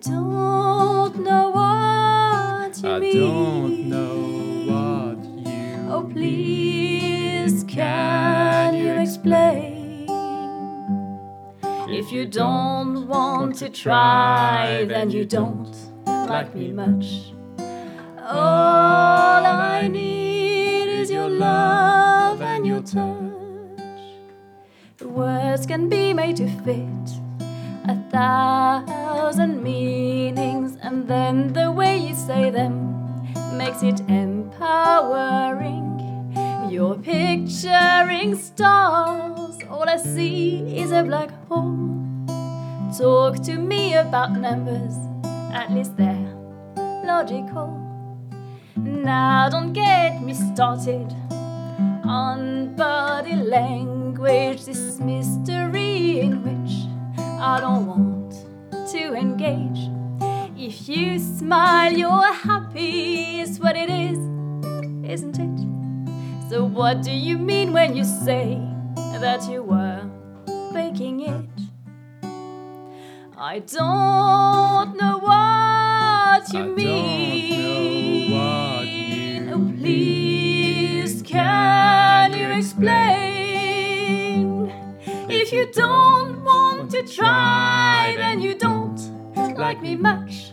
don't know what you I mean. don't know what you Oh, please, can you explain? If you don't want to try, then you don't like me much. All I need is your love and your touch. The words can be made to fit a thousand meanings, and then the way you say them makes it empowering. You're picturing stars, all I see is a black hole. Talk to me about numbers, at least they're logical. Now, don't get me started on body language, this mystery in which I don't want engage. If you smile, you're happy, is what it is, isn't it? So, what do you mean when you say that you were faking it? I don't know what you I mean. what you oh, please, can you explain? If you don't want to try, then you like me much.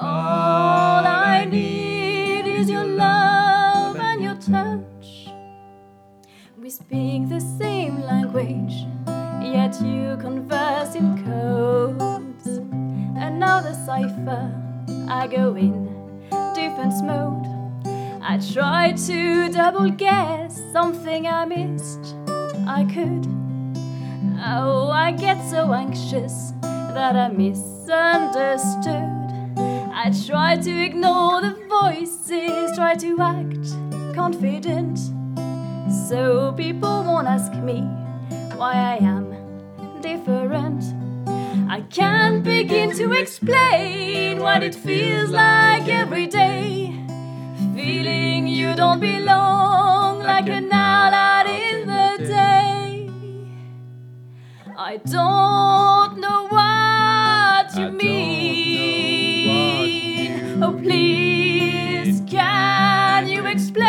All I need is your love and your touch. We speak the same language, yet you converse in codes. Another cipher, I go in defense mode. I try to double guess something I missed. I could. Oh, I get so anxious that I misunderstood. I try to ignore the voices, try to act confident. So people won't ask me why I am different. I can't begin to explain what it feels like every day. Feeling you don't belong like an outlet in the day. I don't please, can you explain?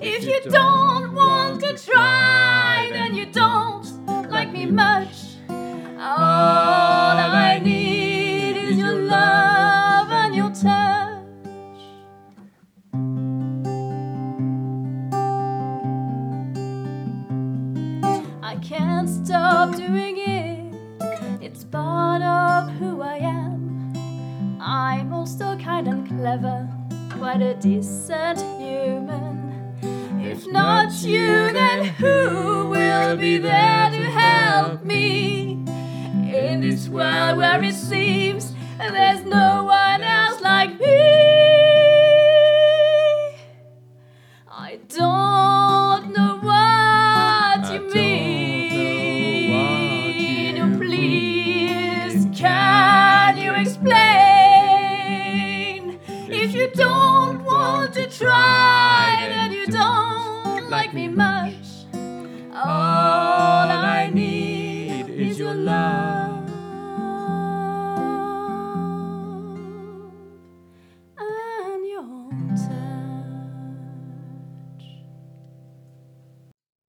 If you don't want to try, then you don't like me much. All I need is your love and your touch. I can't stop doing it. It's part of who. I'm also kind and clever, quite a decent human. If not you, then who will be there to help me? In this world where it seems there's no one Love.